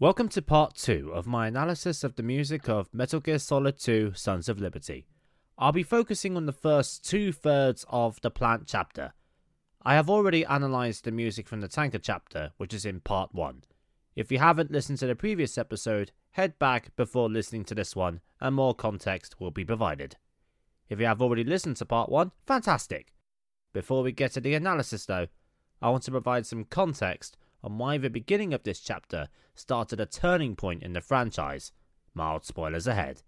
Welcome to part 2 of my analysis of the music of Metal Gear Solid 2 Sons of Liberty. I'll be focusing on the first two thirds of the plant chapter. I have already analysed the music from the tanker chapter, which is in part 1. If you haven't listened to the previous episode, head back before listening to this one, and more context will be provided. If you have already listened to part 1, fantastic! Before we get to the analysis though, I want to provide some context on why the beginning of this chapter started a turning point in the franchise. Mild spoilers ahead.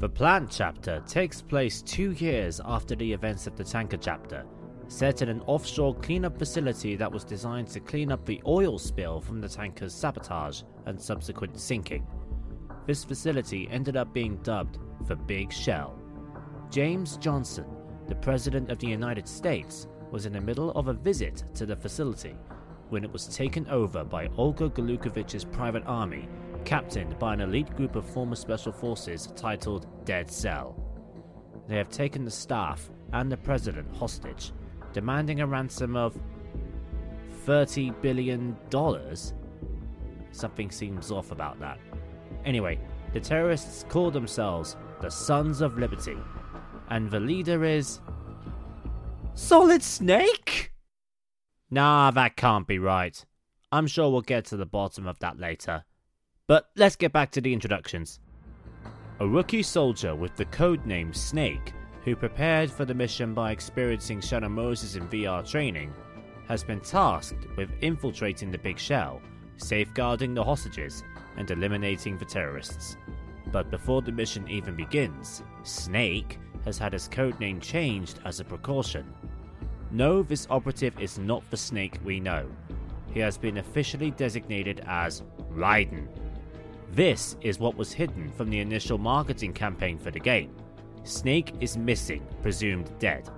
The plant chapter takes place two years after the events of the tanker chapter, set in an offshore cleanup facility that was designed to clean up the oil spill from the tanker's sabotage and subsequent sinking. This facility ended up being dubbed the Big Shell. James Johnson, the President of the United States, was in the middle of a visit to the facility when it was taken over by Olga Gurlukovich's private army, captained by an elite group of former special forces titled Dead Cell. They have taken the staff and the president hostage demanding a ransom of $30 billion? Something seems off about that. Anyway, the terrorists call themselves the Sons of Liberty, and the leader is. Solid Snake? Nah, that can't be right. I'm sure we'll get to the bottom of that later. But let's get back to the introductions. A rookie soldier with the code name Snake who prepared for the mission by experiencing Shadow Moses in VR training, has been tasked with infiltrating the Big Shell, safeguarding the hostages, and eliminating the terrorists. But before the mission even begins, Snake has had his codename changed as a precaution. No, this operative is not the Snake we know. He has been officially designated as Raiden. This is what was hidden from the initial marketing campaign for the game. Snake is missing, presumed dead.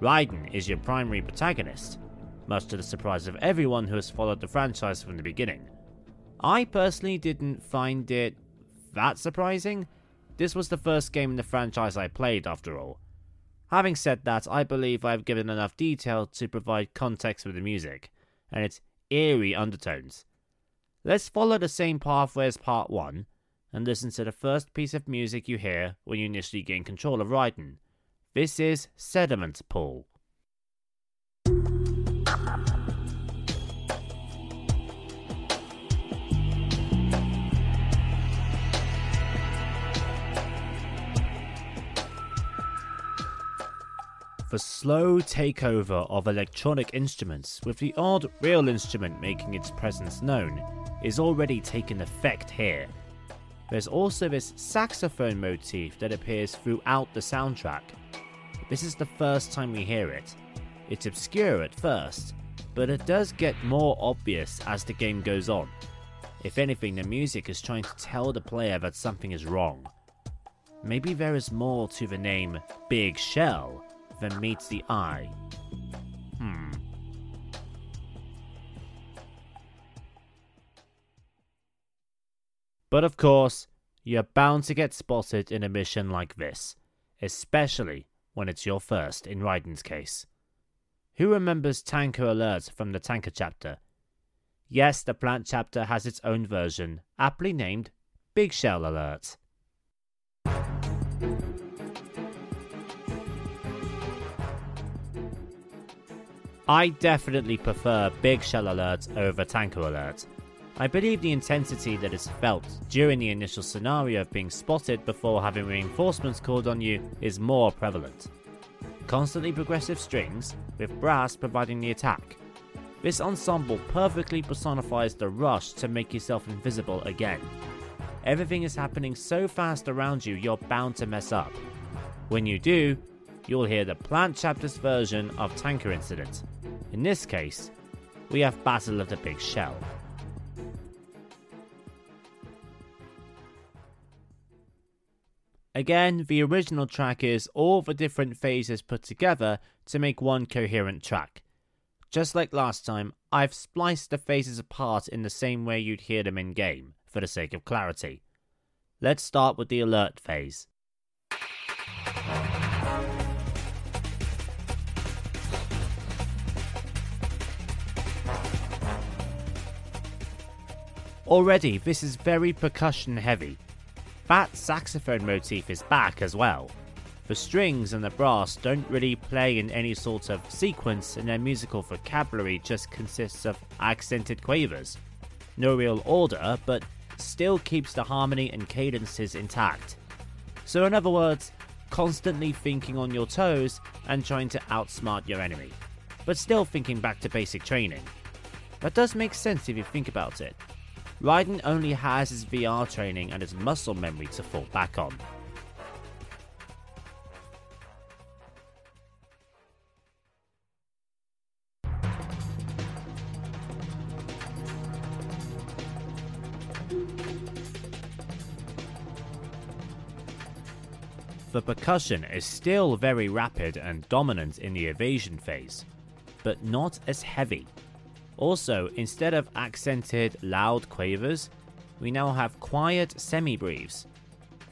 Raiden is your primary protagonist, much to the surprise of everyone who has followed the franchise from the beginning. I personally didn't find it that surprising. This was the first game in the franchise I played, after all. Having said that, I believe I have given enough detail to provide context with the music, and its eerie undertones. Let's follow the same pathway as part 1, and listen to the first piece of music you hear when you initially gain control of Raiden. This is Sediment Pool. the slow takeover of electronic instruments, with the odd real instrument making its presence known, is already taking effect here. There's also this saxophone motif that appears throughout the soundtrack. This is the first time we hear it. It's obscure at first, but it does get more obvious as the game goes on. If anything, the music is trying to tell the player that something is wrong. Maybe there is more to the name Big Shell than meets the eye. But of course, you're bound to get spotted in a mission like this, especially when it's your first in Raiden's case. Who remembers Tanker Alert from the Tanker chapter? Yes, the plant chapter has its own version, aptly named Big Shell Alert. I definitely prefer Big Shell Alert over Tanker Alert. I believe the intensity that is felt during the initial scenario of being spotted before having reinforcements called on you is more prevalent. Constantly progressive strings, with brass providing the attack. This ensemble perfectly personifies the rush to make yourself invisible again. Everything is happening so fast around you, you're bound to mess up. When you do, you'll hear the Plant Chapter's version of Tanker Incident. In this case, we have Battle of the Big Shell. Again, the original track is all the different phases put together to make one coherent track. Just like last time, I've spliced the phases apart in the same way you'd hear them in game, for the sake of clarity. Let's start with the alert phase. Already, this is very percussion heavy. That saxophone motif is back as well. The strings and the brass don't really play in any sort of sequence, and their musical vocabulary just consists of accented quavers. No real order, but still keeps the harmony and cadences intact. So, in other words, constantly thinking on your toes and trying to outsmart your enemy, but still thinking back to basic training. That does make sense if you think about it. Raiden only has his VR training and his muscle memory to fall back on. The percussion is still very rapid and dominant in the evasion phase, but not as heavy. Also, instead of accented loud quavers, we now have quiet semibreves.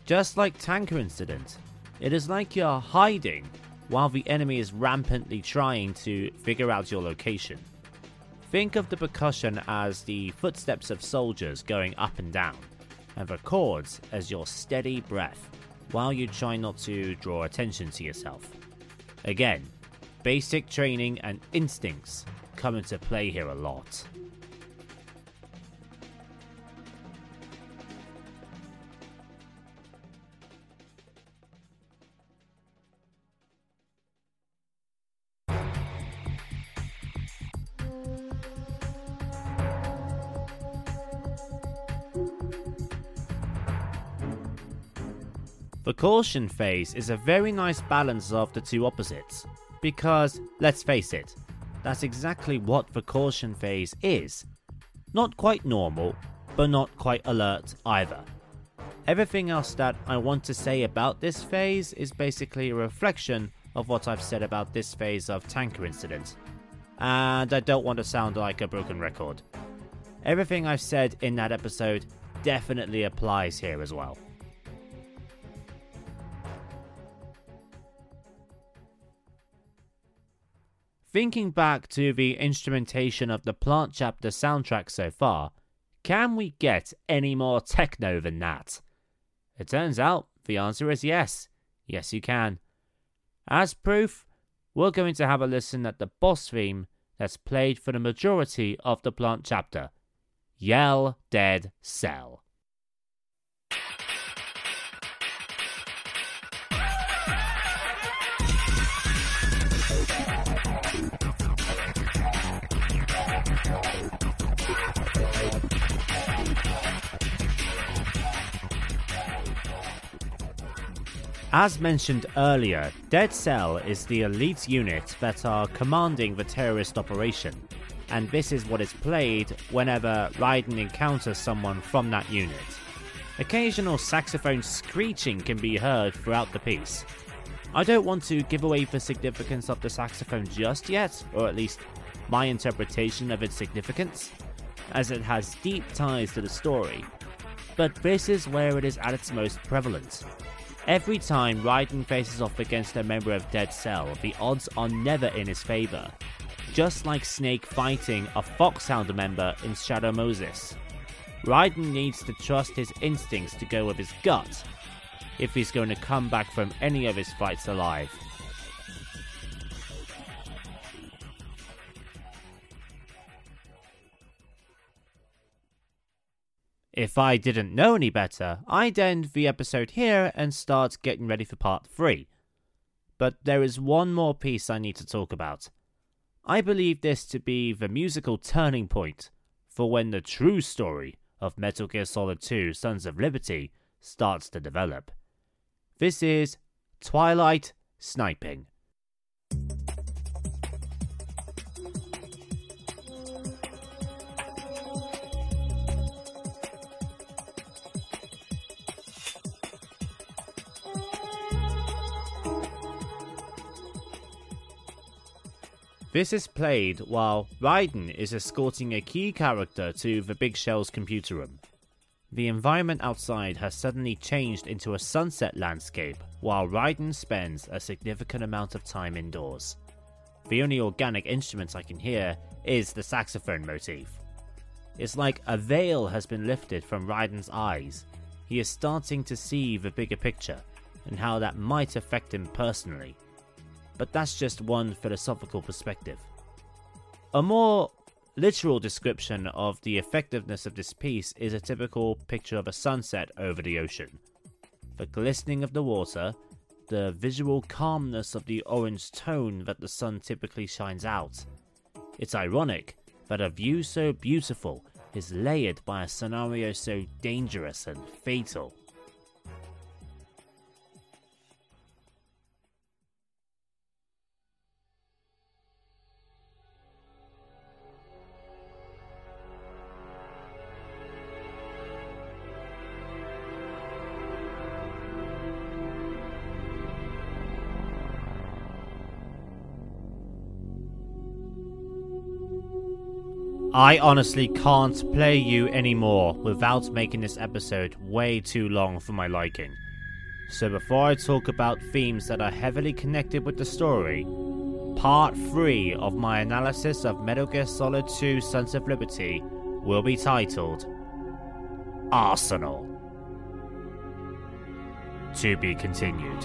Just like Tanker Incident, it is like you're hiding while the enemy is rampantly trying to figure out your location. Think of the percussion as the footsteps of soldiers going up and down, and the chords as your steady breath while you try not to draw attention to yourself. Again, basic training and instincts come into play here a lot. The caution phase is a very nice balance of the two opposites, because, let's face it, that's exactly what the caution phase is. Not quite normal, but not quite alert either. Everything else that I want to say about this phase is basically a reflection of what I've said about this phase of Tanker Incident. And I don't want to sound like a broken record. Everything I've said in that episode definitely applies here as well. Thinking back to the instrumentation of the Plant Chapter soundtrack so far, can we get any more techno than that? It turns out the answer is yes. Yes, you can. As proof, we're going to have a listen at the boss theme that's played for the majority of the Plant Chapter Yell Dead Cell. As mentioned earlier, Dead Cell is the elite unit that are commanding the terrorist operation, and this is what is played whenever Raiden encounters someone from that unit. Occasional saxophone screeching can be heard throughout the piece. I don't want to give away the significance of the saxophone just yet, or at least my interpretation of its significance, as it has deep ties to the story, but this is where it is at its most prevalent. Every time Raiden faces off against a member of Dead Cell, the odds are never in his favor. Just like Snake fighting a Foxhound member in Shadow Moses. Raiden needs to trust his instincts to go with his gut if he's going to come back from any of his fights alive. If I didn't know any better, I'd end the episode here and start getting ready for part 3. But there is one more piece I need to talk about. I believe this to be the musical turning point for when the true story of Metal Gear Solid 2 Sons of Liberty starts to develop. This is Twilight Sniping. This is played while Raiden is escorting a key character to the Big Shell's computer room. The environment outside has suddenly changed into a sunset landscape while Raiden spends a significant amount of time indoors. The only organic instruments I can hear is the saxophone motif. It's like a veil has been lifted from Raiden's eyes. He is starting to see the bigger picture and how that might affect him personally. But that's just one philosophical perspective. A more literal description of the effectiveness of this piece is a typical picture of a sunset over the ocean. The glistening of the water, the visual calmness of the orange tone that the sun typically shines out. It's ironic that a view so beautiful is layered by a scenario so dangerous and fatal. I honestly can't play you anymore without making this episode way too long for my liking. So before I talk about themes that are heavily connected with the story, part 3 of my analysis of Metal Gear Solid 2 Sons of Liberty will be titled Arsenal. To be continued.